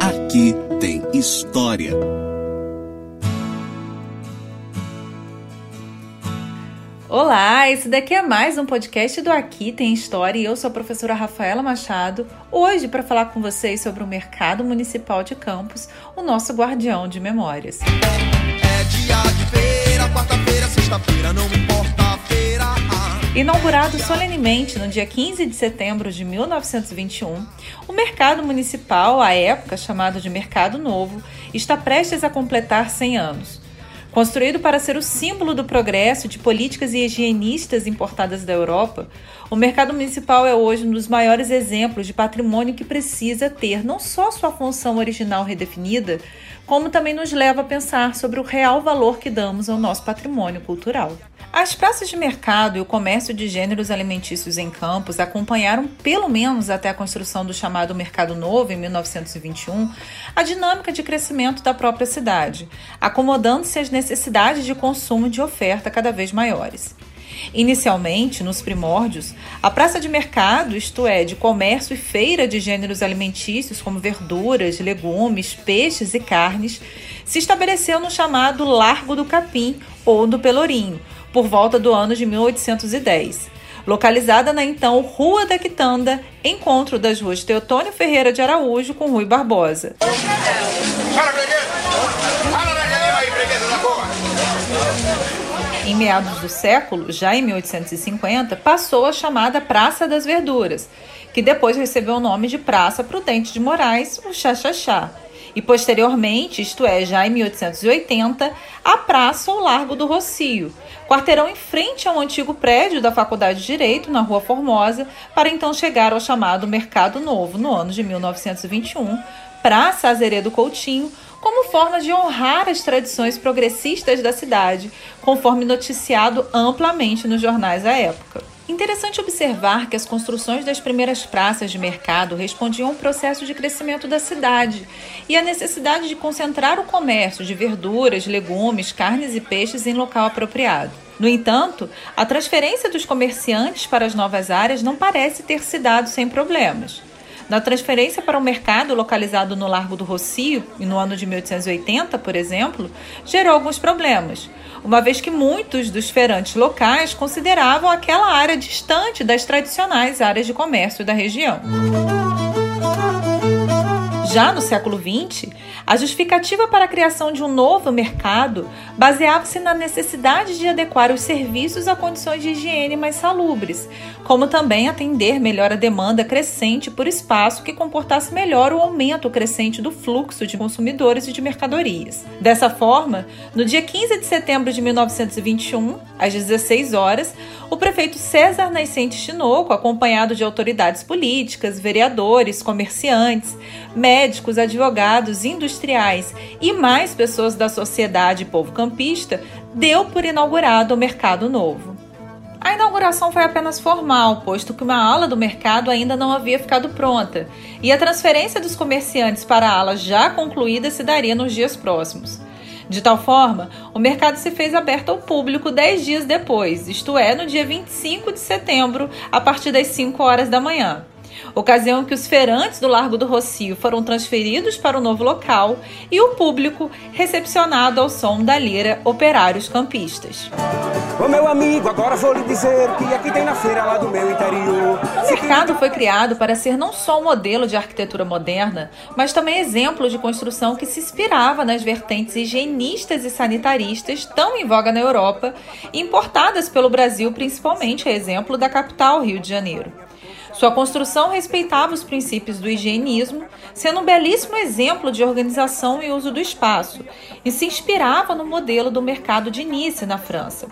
Aqui tem história. Olá, esse daqui é mais um podcast do Aqui Tem História e eu sou a professora Rafaela Machado, hoje para falar com vocês sobre o Mercado Municipal de Campos, o nosso guardião de memórias. É dia Inaugurado solenemente no dia 15 de setembro de 1921, o Mercado Municipal, à época chamado de Mercado Novo, está prestes a completar 100 anos. Construído para ser o símbolo do progresso de políticas higienistas importadas da Europa, o mercado municipal é hoje um dos maiores exemplos de patrimônio que precisa ter não só sua função original redefinida, como também nos leva a pensar sobre o real valor que damos ao nosso patrimônio cultural. As praças de mercado e o comércio de gêneros alimentícios em Campos acompanharam, pelo menos até a construção do chamado Mercado Novo, em 1921, a dinâmica de crescimento da própria cidade, acomodando-se às necessidades de consumo de oferta cada vez maiores. Inicialmente, nos primórdios, a praça de mercado, isto é, de comércio e feira de gêneros alimentícios como verduras, legumes, peixes e carnes, se estabeleceu no chamado Largo do Capim ou do Pelourinho, por volta do ano de 1810. Localizada na então Rua da Quitanda, encontro das ruas Teotônio Ferreira de Araújo com Rui Barbosa. Em meados do século, já em 1850, passou a chamada Praça das Verduras, que depois recebeu o nome de Praça Prudente de Moraes, o Xaxaxá e posteriormente, isto é, já em 1880, a Praça ou Largo do Rocio, quarteirão em frente ao antigo prédio da Faculdade de Direito, na Rua Formosa, para então chegar ao chamado Mercado Novo, no ano de 1921, Praça Azeredo Coutinho, como forma de honrar as tradições progressistas da cidade, conforme noticiado amplamente nos jornais à época. Interessante observar que as construções das primeiras praças de mercado respondiam ao processo de crescimento da cidade e à necessidade de concentrar o comércio de verduras, legumes, carnes e peixes em local apropriado. No entanto, a transferência dos comerciantes para as novas áreas não parece ter se dado sem problemas. Na transferência para o um mercado localizado no Largo do Rocio, no ano de 1880, por exemplo, gerou alguns problemas, uma vez que muitos dos feirantes locais consideravam aquela área distante das tradicionais áreas de comércio da região. Já no século XX, a justificativa para a criação de um novo mercado baseava-se na necessidade de adequar os serviços a condições de higiene mais salubres, como também atender melhor a demanda crescente por espaço que comportasse melhor o aumento crescente do fluxo de consumidores e de mercadorias. Dessa forma, no dia 15 de setembro de 1921, às 16 horas, o prefeito César Nascente Chinoco, acompanhado de autoridades políticas, vereadores, comerciantes, médicos, advogados, industriais e mais pessoas da sociedade e povo campista, deu por inaugurado o Mercado Novo. A inauguração foi apenas formal, posto que uma ala do mercado ainda não havia ficado pronta, e a transferência dos comerciantes para a ala já concluída se daria nos dias próximos. De tal forma, o mercado se fez aberto ao público 10 dias depois, isto é, no dia 25 de setembro, a partir das 5 horas da manhã ocasião que os feirantes do Largo do Rocio foram transferidos para o novo local e o público recepcionado ao som da lira Operários Campistas. Ô meu amigo, agora vou lhe dizer que aqui tem na feira lá do meu interior. O mercado foi criado para ser não só um modelo de arquitetura moderna, mas também exemplo de construção que se inspirava nas vertentes higienistas e sanitaristas tão em voga na Europa importadas pelo Brasil, principalmente a exemplo da capital Rio de Janeiro. Sua construção respeitava os princípios do higienismo, sendo um belíssimo exemplo de organização e uso do espaço, e se inspirava no modelo do mercado de Nice, na França.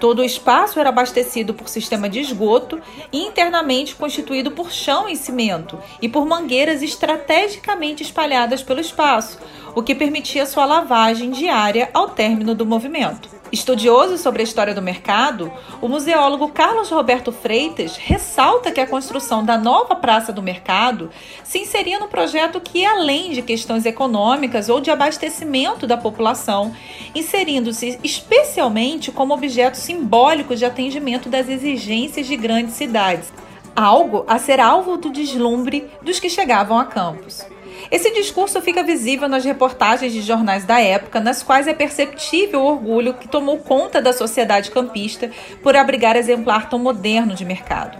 Todo o espaço era abastecido por sistema de esgoto e internamente constituído por chão e cimento e por mangueiras estrategicamente espalhadas pelo espaço, o que permitia sua lavagem diária ao término do movimento. Estudioso sobre a história do mercado, o museólogo Carlos Roberto Freitas ressalta que a construção da nova Praça do Mercado se inseria no projeto que ia além de questões econômicas ou de abastecimento da população, inserindo-se especialmente como objeto simbólico de atendimento das exigências de grandes cidades, algo a ser alvo do deslumbre dos que chegavam a Campos. Esse discurso fica visível nas reportagens de jornais da época, nas quais é perceptível o orgulho que tomou conta da sociedade campista por abrigar exemplar tão moderno de mercado.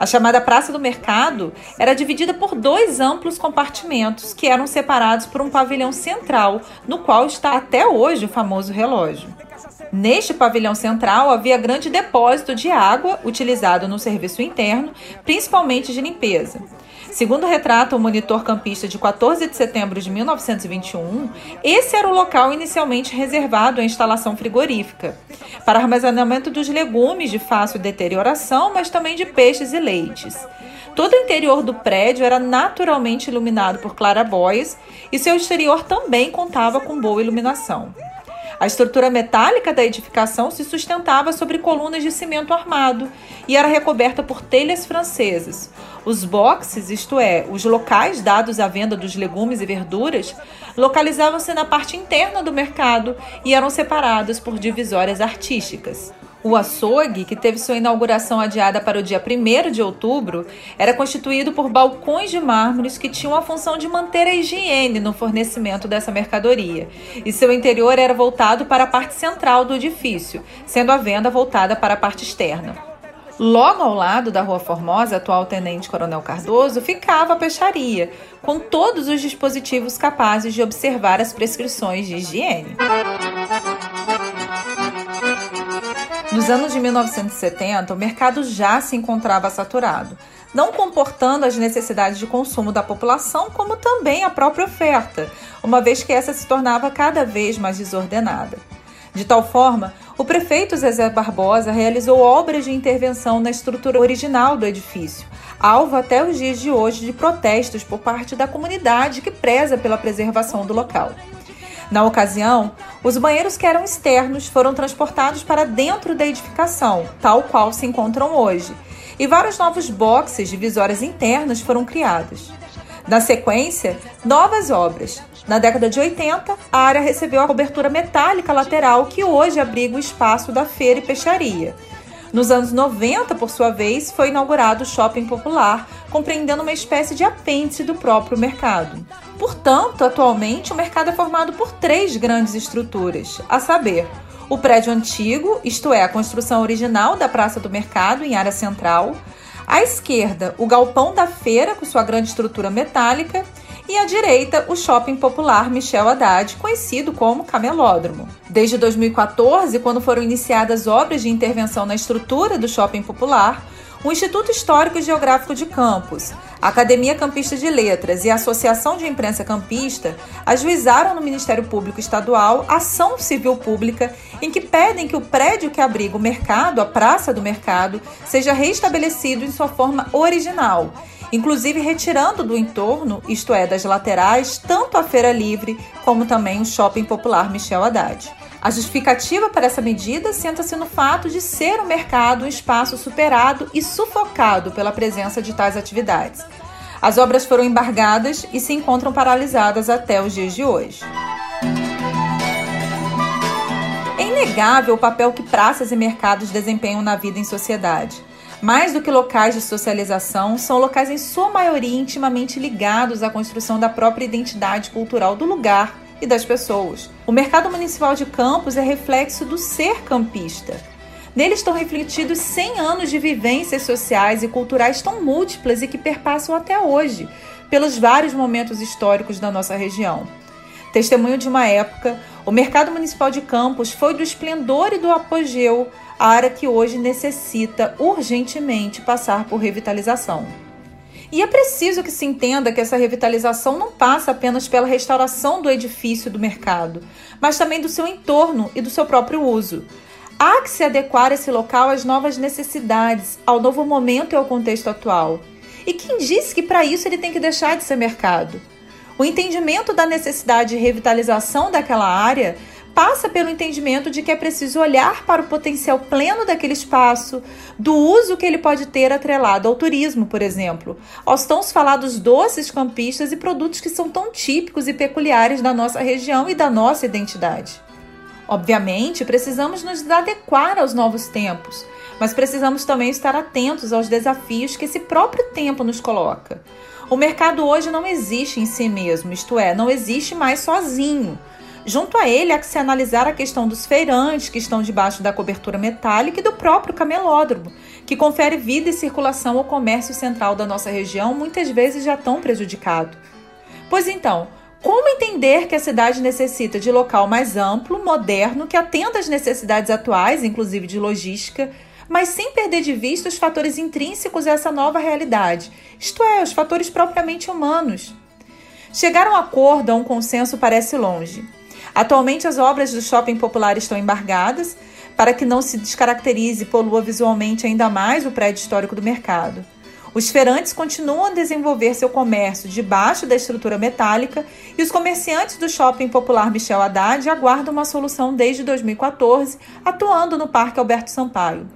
A chamada Praça do Mercado era dividida por dois amplos compartimentos que eram separados por um pavilhão central, no qual está até hoje o famoso relógio. Neste pavilhão central havia grande depósito de água utilizado no serviço interno, principalmente de limpeza. Segundo retrata o monitor campista de 14 de setembro de 1921, esse era o local inicialmente reservado à instalação frigorífica, para armazenamento dos legumes de fácil deterioração, mas também de peixes e leites. Todo o interior do prédio era naturalmente iluminado por clarabóias e seu exterior também contava com boa iluminação. A estrutura metálica da edificação se sustentava sobre colunas de cimento armado e era recoberta por telhas francesas. Os boxes, isto é, os locais dados à venda dos legumes e verduras, localizavam-se na parte interna do mercado e eram separados por divisórias artísticas. O açougue, que teve sua inauguração adiada para o dia 1 de outubro, era constituído por balcões de mármores que tinham a função de manter a higiene no fornecimento dessa mercadoria, e seu interior era voltado para a parte central do edifício, sendo a venda voltada para a parte externa. Logo ao lado da Rua Formosa, atual Tenente Coronel Cardoso, ficava a peixaria, com todos os dispositivos capazes de observar as prescrições de higiene. Nos anos de 1970, o mercado já se encontrava saturado, não comportando as necessidades de consumo da população, como também a própria oferta, uma vez que essa se tornava cada vez mais desordenada. De tal forma, o prefeito Zezé Barbosa realizou obras de intervenção na estrutura original do edifício, alvo até os dias de hoje de protestos por parte da comunidade que preza pela preservação do local. Na ocasião, os banheiros que eram externos foram transportados para dentro da edificação, tal qual se encontram hoje, e vários novos boxes divisórias internas foram criados. Na sequência, novas obras. Na década de 80, a área recebeu a cobertura metálica lateral que hoje abriga o espaço da feira e peixaria. Nos anos 90, por sua vez, foi inaugurado o shopping popular, compreendendo uma espécie de apêndice do próprio mercado. Portanto, atualmente o mercado é formado por três grandes estruturas, a saber, o prédio antigo, isto é, a construção original da Praça do Mercado em área central, à esquerda, o galpão da feira com sua grande estrutura metálica. E à direita, o shopping popular Michel Haddad, conhecido como Camelódromo. Desde 2014, quando foram iniciadas obras de intervenção na estrutura do shopping popular, o Instituto Histórico e Geográfico de Campos, a Academia Campista de Letras e a Associação de Imprensa Campista ajuizaram no Ministério Público Estadual ação civil pública em que pedem que o prédio que abriga o mercado, a Praça do Mercado, seja restabelecido em sua forma original, inclusive retirando do entorno, isto é, das laterais, tanto a Feira Livre como também o Shopping Popular Michel Haddad. A justificativa para essa medida senta-se no fato de ser o mercado um espaço superado e sufocado pela presença de tais atividades. As obras foram embargadas e se encontram paralisadas até os dias de hoje. É inegável o papel que praças e mercados desempenham na vida em sociedade. Mais do que locais de socialização, são locais em sua maioria intimamente ligados à construção da própria identidade cultural do lugar e das pessoas. O mercado municipal de Campos é reflexo do ser campista. Nele estão refletidos 100 anos de vivências sociais e culturais tão múltiplas e que perpassam até hoje pelos vários momentos históricos da nossa região. Testemunho de uma época, o mercado municipal de Campos foi do esplendor e do apogeu, área que hoje necessita urgentemente passar por revitalização. E é preciso que se entenda que essa revitalização não passa apenas pela restauração do edifício do mercado, mas também do seu entorno e do seu próprio uso. Há que se adequar esse local às novas necessidades, ao novo momento e ao contexto atual. E quem disse que para isso ele tem que deixar de ser mercado? O entendimento da necessidade de revitalização daquela área passa pelo entendimento de que é preciso olhar para o potencial pleno daquele espaço, do uso que ele pode ter atrelado ao turismo, por exemplo, aos tão falados doces campistas e produtos que são tão típicos e peculiares da nossa região e da nossa identidade. Obviamente, precisamos nos adequar aos novos tempos, mas precisamos também estar atentos aos desafios que esse próprio tempo nos coloca. O mercado hoje não existe em si mesmo, isto é, não existe mais sozinho. Junto a ele, há que se analisar a questão dos feirantes que estão debaixo da cobertura metálica e do próprio camelódromo, que confere vida e circulação ao comércio central da nossa região, muitas vezes já tão prejudicado. Pois então, como entender que a cidade necessita de local mais amplo, moderno, que atenda às necessidades atuais, inclusive de logística, mas sem perder de vista os fatores intrínsecos a essa nova realidade, isto é, os fatores propriamente humanos? Chegar a um acordo, a um consenso, parece longe. Atualmente, as obras do shopping popular estão embargadas para que não se descaracterize e polua visualmente ainda mais o prédio histórico do mercado. Os feirantes continuam a desenvolver seu comércio debaixo da estrutura metálica e os comerciantes do shopping popular Michel Haddad aguardam uma solução desde 2014, atuando no Parque Alberto Sampaio.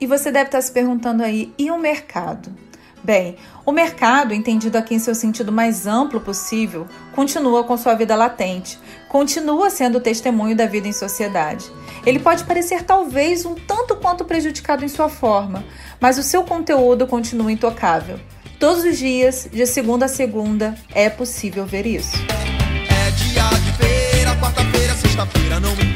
E você deve estar se perguntando aí, e o mercado? Bem, o mercado, entendido aqui em seu sentido mais amplo possível, continua com sua vida latente, continua sendo testemunho da vida em sociedade. Ele pode parecer talvez um tanto quanto prejudicado em sua forma, mas o seu conteúdo continua intocável. Todos os dias, de segunda a segunda, é possível ver isso. É dia de feira, quarta-feira, sexta-feira, não me